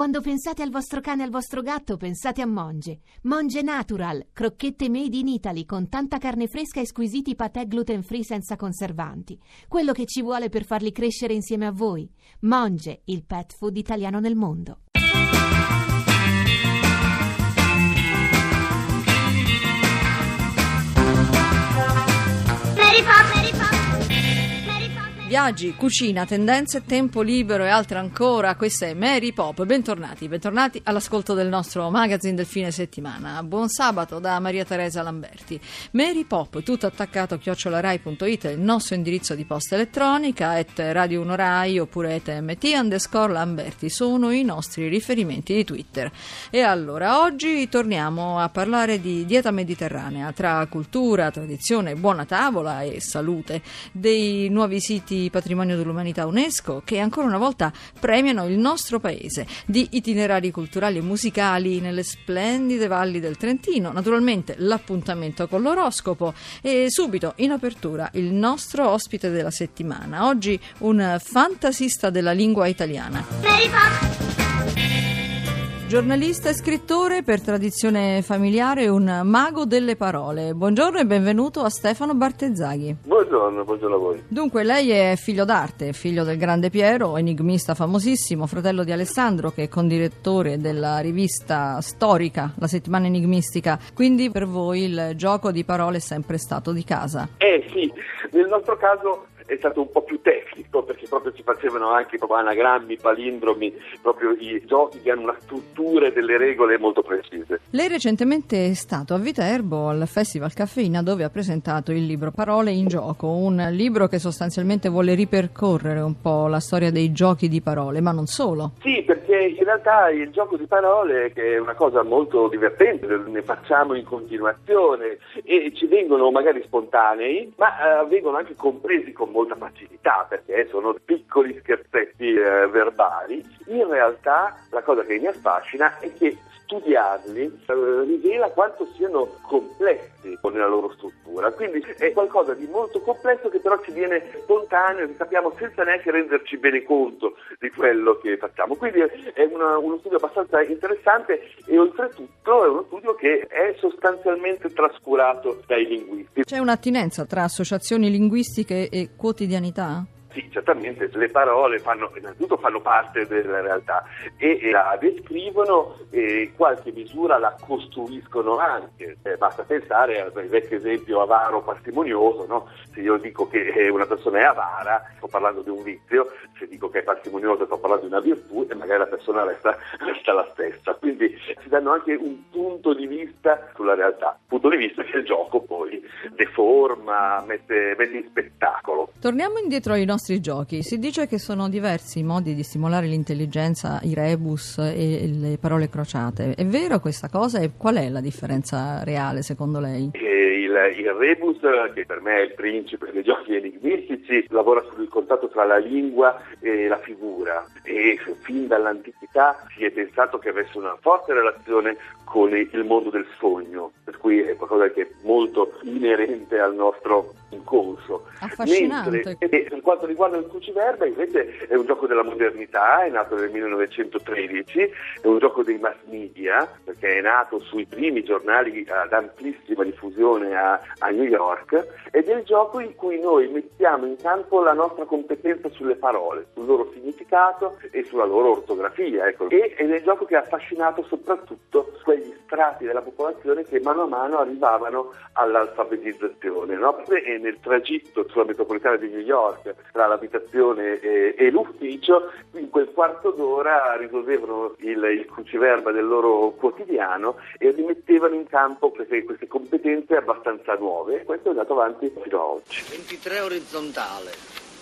Quando pensate al vostro cane e al vostro gatto, pensate a Monge. Monge Natural, crocchette made in Italy con tanta carne fresca e squisiti patè gluten free senza conservanti. Quello che ci vuole per farli crescere insieme a voi. Monge, il pet food italiano nel mondo. Viaggi, cucina, tendenze, tempo libero e altre ancora. Questa è Mary Pop. Bentornati, bentornati all'ascolto del nostro magazine del fine settimana. Buon sabato da Maria Teresa Lamberti. Mary Pop, tutto attaccato chiocciolarai.it, il nostro indirizzo di posta elettronica, et Radio 1 Rai oppure et mt underscore Lamberti sono i nostri riferimenti di Twitter. E allora, oggi torniamo a parlare di dieta mediterranea, tra cultura, tradizione, buona tavola e salute, dei nuovi siti Patrimonio dell'Umanità UNESCO che ancora una volta premiano il nostro paese di itinerari culturali e musicali nelle splendide valli del Trentino, naturalmente l'appuntamento con l'oroscopo e subito in apertura il nostro ospite della settimana, oggi un fantasista della lingua italiana. Mary Pop. Giornalista e scrittore per tradizione familiare, un mago delle parole. Buongiorno e benvenuto a Stefano Bartezzaghi. Buongiorno, buongiorno a voi. Dunque, lei è figlio d'arte, figlio del grande Piero, enigmista famosissimo, fratello di Alessandro, che è condirettore della rivista storica, la settimana enigmistica. Quindi per voi il gioco di parole è sempre stato di casa. Eh sì, nel nostro caso è stato un po' più tecnico perché proprio si facevano anche proprio anagrammi, palindromi, proprio i giochi che hanno una struttura e delle regole molto precise. Lei recentemente è stato a Viterbo al Festival Caffeina dove ha presentato il libro Parole in gioco, un libro che sostanzialmente vuole ripercorrere un po' la storia dei giochi di parole, ma non solo. Sì, perché in realtà il gioco di parole che è una cosa molto divertente, ne facciamo in continuazione e ci vengono magari spontanei, ma eh, vengono anche compresi con molta facilità perché sono piccoli scherzetti eh, verbali. In realtà la cosa che mi affascina è che studiarli eh, rivela quanto siano complessi nella loro struttura. Quindi è qualcosa di molto complesso che però ci viene spontaneo, che capiamo senza neanche renderci bene conto di quello che facciamo. Quindi è una- uno studio abbastanza interessante e oltretutto è uno studio che è sostanzialmente trascurato dai linguisti. C'è un'attinenza tra associazioni linguistiche e quotidianità? Sì, certamente le parole fanno, innanzitutto fanno parte della realtà e, e la descrivono e in qualche misura la costruiscono anche. Eh, basta pensare al vecchio esempio avaro parsimonioso, no? se io dico che eh, una persona è avara sto parlando di un vizio, se dico che è parsimoniosa sto parlando di una virtù e magari la persona resta, resta la stessa. Quindi si danno anche un punto di vista sulla realtà, punto di vista che il gioco poi deforma, mette, mette in spettacolo. Torniamo indietro ai nostri giochi. Si dice che sono diversi i modi di stimolare l'intelligenza, i rebus e le parole crociate. È vero questa cosa e qual è la differenza reale secondo lei? Il, il rebus, che per me è il principe dei giochi enigmistici, lavora sul contatto tra la lingua e la figura e fin dall'antichità si è pensato che avesse una forte relazione con il mondo del sogno, per cui è qualcosa che è molto inerente al nostro inconscio. Affascinante. Mentre e per quanto riguarda il cruciverba invece è un gioco della modernità, è nato nel 1913, è un gioco dei mass media perché è nato sui primi giornali ad amplissima diffusione a, a New York ed è il gioco in cui noi mettiamo in campo la nostra competenza sulle parole, sul loro significato e sulla loro ortografia. Ecco. E, ed è il gioco che ha affascinato soprattutto quegli strati della popolazione che mano a mano arrivavano all'alfabetizzazione. No? E nel tragitto sulla metropolitana di New York tra l'abitazione e, e l'ufficio, in quel quarto d'ora risolvevano il, il cruciverba del loro quotidiano e rimettevano in campo queste, queste competenze abbastanza nuove questo è andato avanti fino a oggi. 23 orizzontale,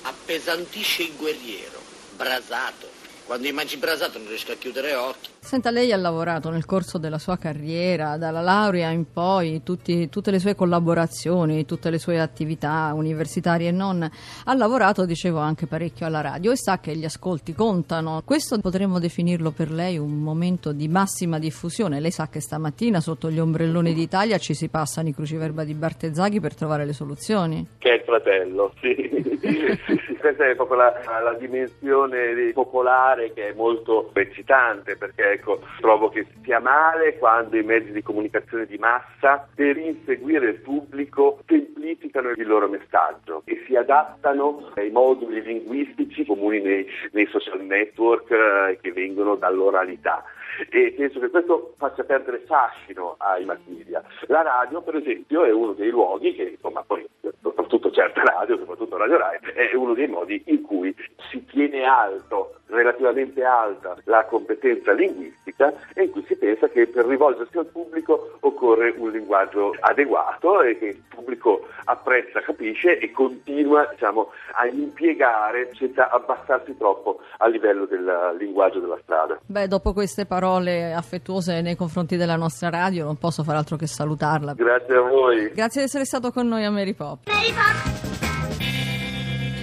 appesantisce il guerriero, brasato. Quando gli mangi brasato non riesco a chiudere occhi. Senta, lei ha lavorato nel corso della sua carriera, dalla laurea in poi, tutti- tutte le sue collaborazioni, tutte le sue attività universitarie e non. Ha lavorato, dicevo, anche parecchio alla radio e sa che gli ascolti contano. Questo potremmo definirlo per lei un momento di massima diffusione. Lei sa che stamattina sotto gli ombrelloni d'Italia ci si passano i cruciverba di Bartezzaghi per trovare le soluzioni. Che è il fratello, sì, Questa è proprio la, la dimensione popolare particolare che è molto eccitante perché ecco, trovo che sia male quando i mezzi di comunicazione di massa per inseguire il pubblico semplificano il loro messaggio e si adattano ai moduli linguistici comuni nei, nei social network eh, che vengono dall'oralità e penso che questo faccia perdere fascino ai mass media. La radio, per esempio, è uno dei luoghi che, insomma, poi soprattutto certe radio, soprattutto Radio Rai, è uno dei modi in cui si tiene alto, relativamente alta, la competenza linguistica e in cui si pensa che per rivolgersi al pubblico occorre un linguaggio adeguato e che il pubblico apprezza, capisce e continua diciamo, a impiegare senza abbassarsi troppo a livello del linguaggio della strada. Beh, dopo queste parole affettuose nei confronti della nostra radio non posso fare altro che salutarla. Grazie a voi. Grazie di essere stato con noi a Mary Pop. Mary Pop.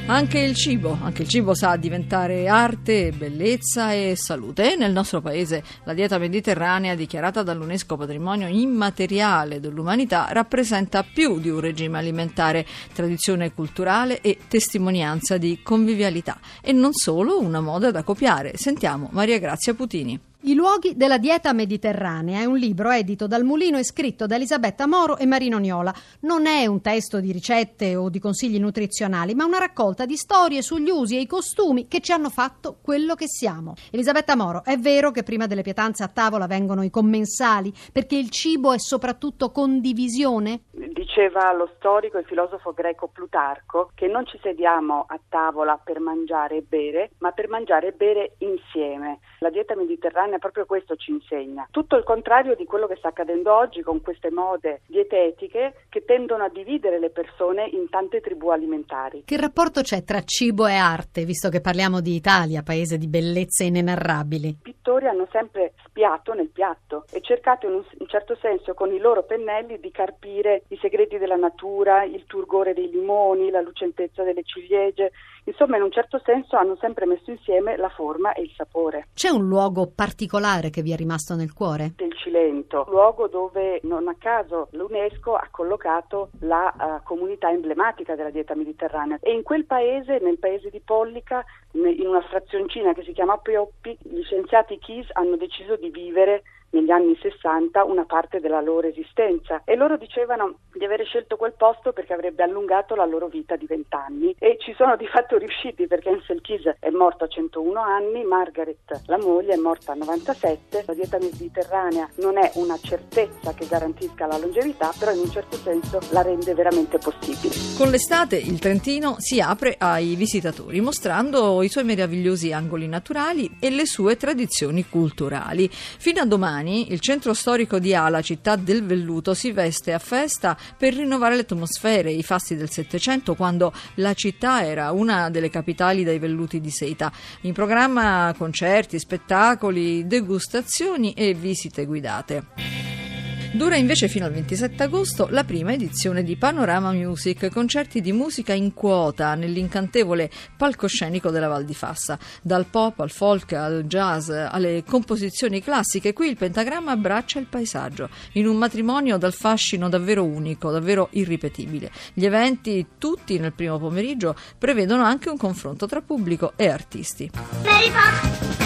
Anche il cibo, anche il cibo sa diventare arte, bellezza e salute. Nel nostro paese la dieta mediterranea, dichiarata dall'UNESCO patrimonio immateriale dell'umanità, rappresenta più di un regime alimentare, tradizione culturale e testimonianza di convivialità. E non solo una moda da copiare. Sentiamo Maria Grazia Putini. I luoghi della dieta mediterranea è un libro edito dal Mulino e scritto da Elisabetta Moro e Marino Niola. Non è un testo di ricette o di consigli nutrizionali, ma una raccolta di storie sugli usi e i costumi che ci hanno fatto quello che siamo. Elisabetta Moro, è vero che prima delle pietanze a tavola vengono i commensali, perché il cibo è soprattutto condivisione? Diceva lo storico e filosofo greco Plutarco che non ci sediamo a tavola per mangiare e bere, ma per mangiare e bere insieme. La dieta mediterranea proprio questo ci insegna. Tutto il contrario di quello che sta accadendo oggi con queste mode dietetiche che tendono a dividere le persone in tante tribù alimentari. Che rapporto c'è tra cibo e arte, visto che parliamo di Italia, paese di bellezze inenarrabili? I pittori hanno sempre spiato nel piatto e cercato in un, in certo senso con i loro pennelli di carpire i segreti della natura, il turgore dei limoni, la lucentezza delle ciliegie. Insomma, in un certo senso hanno sempre messo insieme la forma e il sapore. C'è un luogo particolare che vi è rimasto nel cuore? Il Cilento, luogo dove non a caso l'UNESCO ha collocato la uh, comunità emblematica della dieta mediterranea e in quel paese, nel paese di Pollica, in una frazioncina che si chiama Pioppi, gli scienziati KIS hanno deciso di vivere negli anni 60 una parte della loro esistenza e loro dicevano di avere scelto quel posto perché avrebbe allungato la loro vita di 20 anni e ci sono di fatto riusciti perché Ansel Keys è morto a 101 anni, Margaret, la moglie, è morta a 97. La dieta mediterranea non è una certezza che garantisca la longevità, però in un certo senso la rende veramente possibile. Con l'estate il Trentino si apre ai visitatori mostrando i suoi meravigliosi angoli naturali e le sue tradizioni culturali. Fino a domani il centro storico di Ala, città del velluto, si veste a festa per rinnovare le atmosfere, i fasti del Settecento, quando la città era una delle capitali dai velluti di seta. In programma concerti, spettacoli, degustazioni e visite guidate. Dura invece fino al 27 agosto la prima edizione di Panorama Music, concerti di musica in quota nell'incantevole palcoscenico della Val di Fassa. Dal pop al folk al jazz alle composizioni classiche, qui il pentagramma abbraccia il paesaggio, in un matrimonio dal fascino davvero unico, davvero irripetibile. Gli eventi, tutti nel primo pomeriggio, prevedono anche un confronto tra pubblico e artisti. Mary Pop.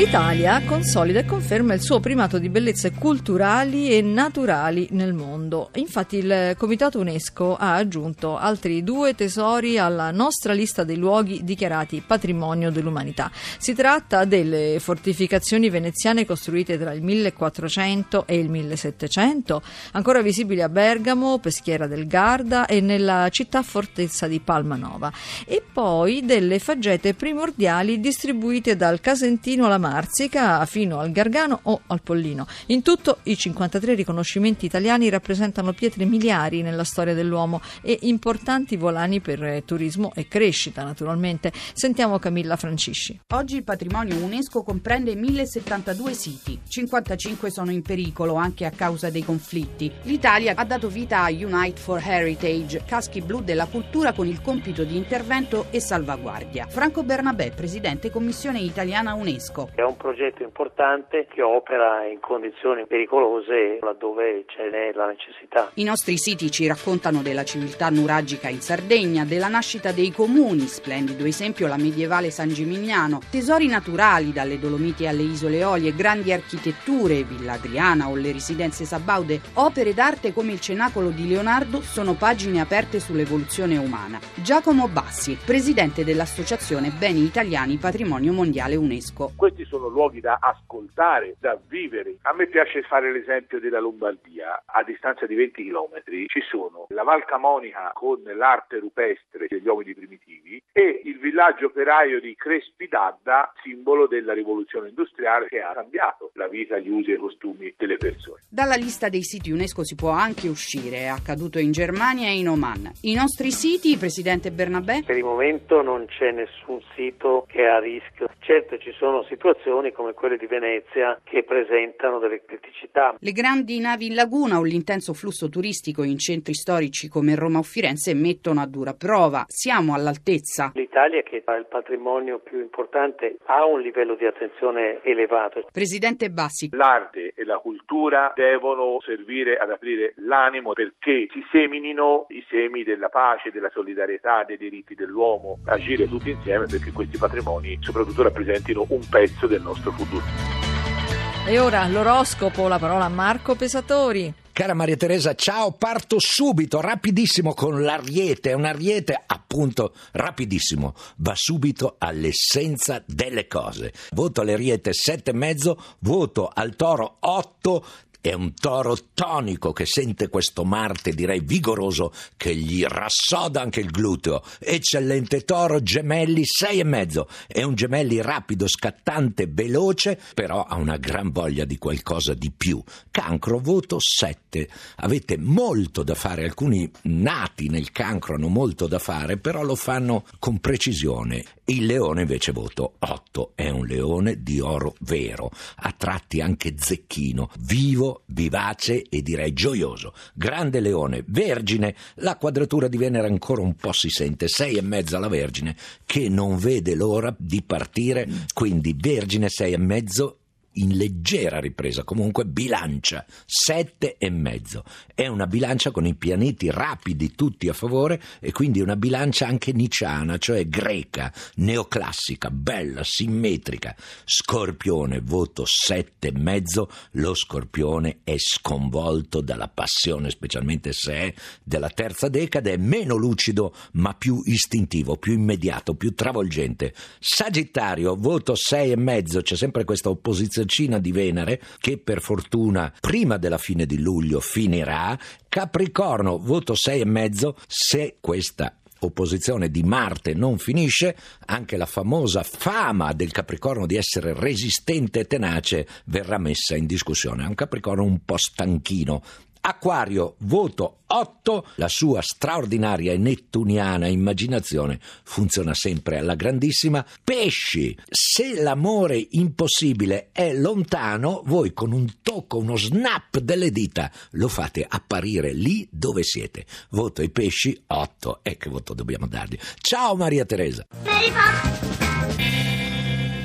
L'Italia consolida e conferma il suo primato di bellezze culturali e naturali nel mondo. Infatti il Comitato UNESCO ha aggiunto altri due tesori alla nostra lista dei luoghi dichiarati patrimonio dell'umanità. Si tratta delle fortificazioni veneziane costruite tra il 1400 e il 1700, ancora visibili a Bergamo, Peschiera del Garda e nella città fortezza di Palmanova, e poi delle faggete primordiali distribuite dal Casentino alla Marsica fino al Gargano o al Pollino. In tutto i 53 riconoscimenti italiani rappresentano pietre miliari nella storia dell'uomo e importanti volani per turismo e crescita naturalmente. Sentiamo Camilla Francisci. Oggi il patrimonio UNESCO comprende 1072 siti, 55 sono in pericolo anche a causa dei conflitti. L'Italia ha dato vita a Unite for Heritage, caschi blu della cultura con il compito di intervento e salvaguardia. Franco Bernabé, presidente Commissione Italiana UNESCO UNESCO. È un progetto importante che opera in condizioni pericolose laddove ce n'è la necessità. I nostri siti ci raccontano della civiltà nuragica in Sardegna, della nascita dei comuni, splendido esempio la medievale San Gimignano, tesori naturali dalle Dolomiti alle Isole Eolie, grandi architetture, Villa Adriana o le residenze Sabaude, opere d'arte come il Cenacolo di Leonardo sono pagine aperte sull'evoluzione umana. Giacomo Bassi, presidente dell'Associazione Beni Italiani Patrimonio Mondiale UNESCO. Questi sono luoghi da ascoltare, da vivere. A me piace fare l'esempio della Lombardia. A distanza di 20 km ci sono la Val Camonica con l'arte rupestre degli uomini primitivi e il villaggio operaio di Crespi d'Adda, simbolo della rivoluzione industriale che ha cambiato la vita, gli usi e i costumi delle persone. Dalla lista dei siti UNESCO si può anche uscire, è accaduto in Germania e in Oman. I nostri siti, Presidente Bernabé? Per il momento non c'è nessun sito che è a rischio. Certo ci sono situazioni come quelle di Venezia che presentano delle criticità. Le grandi navi in laguna o l'intenso flusso turistico in centri storici come Roma o Firenze mettono a dura prova. Siamo all'altezza. L'Italia, che ha il patrimonio più importante, ha un livello di attenzione elevato. Presidente Bassi. L'arte e la cultura devono servire ad aprire l'animo perché si seminino i semi della pace, della solidarietà, dei diritti dell'uomo, agire tutti insieme perché questi patrimoni soprattutto rappresentino un pezzo del nostro futuro. E ora l'oroscopo, la parola a Marco Pesatori. Cara Maria Teresa, ciao, parto subito, rapidissimo con l'ariete, è un ariete appunto rapidissimo, va subito all'essenza delle cose. Voto all'ariete sette e mezzo, voto al toro 8, è un toro tonico che sente questo Marte, direi vigoroso, che gli rassoda anche il gluteo. Eccellente toro, gemelli sei e mezzo. È un gemelli rapido, scattante, veloce, però ha una gran voglia di qualcosa di più. Cancro, voto 7. Avete molto da fare, alcuni nati nel cancro hanno molto da fare, però lo fanno con precisione. Il leone invece voto 8. È un leone di oro vero, a tratti anche zecchino, vivo vivace e direi gioioso. Grande leone, vergine, la quadratura di Venere ancora un po' si sente, sei e mezzo alla vergine, che non vede l'ora di partire, quindi vergine sei e mezzo in leggera ripresa, comunque bilancia, sette e mezzo. È una bilancia con i pianeti rapidi tutti a favore e quindi una bilancia anche niciana, cioè greca, neoclassica, bella, simmetrica. Scorpione, voto sette e mezzo, lo scorpione è sconvolto dalla passione, specialmente se è della terza decade, è meno lucido ma più istintivo, più immediato, più travolgente. Sagittario, voto sei e mezzo, c'è sempre questa opposizione Cina di Venere, che per fortuna prima della fine di luglio finirà. Capricorno, voto 6,5. Se questa opposizione di Marte non finisce, anche la famosa fama del Capricorno di essere resistente e tenace verrà messa in discussione. È un Capricorno un po' stanchino, Acquario, voto 8, la sua straordinaria e nettuniana immaginazione funziona sempre alla grandissima. Pesci, se l'amore impossibile è lontano, voi con un tocco, uno snap delle dita lo fate apparire lì dove siete. Voto ai pesci 8, e che voto dobbiamo dargli? Ciao Maria Teresa.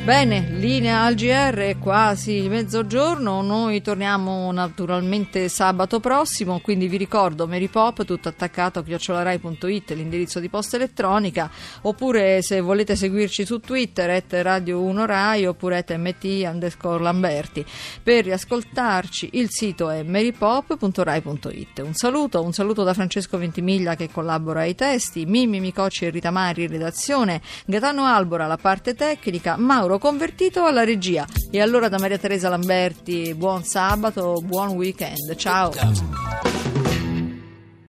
Bene, linea al GR quasi mezzogiorno, noi torniamo naturalmente sabato prossimo, quindi vi ricordo Pop, tutto attaccato a chiocciolarai.it, l'indirizzo di posta elettronica, oppure se volete seguirci su Twitter, at Radio 1 Rai, oppure at MT underscore Lamberti. Per riascoltarci il sito è marypop.rai.it. Un saluto, un saluto da Francesco Ventimiglia che collabora ai testi, Mimmi Micocci e Rita Mari redazione, Gaetano Albora la parte tecnica, Mauro convertito alla regia. E allora da Maria Teresa Lamberti, buon sabato, buon weekend. Ciao.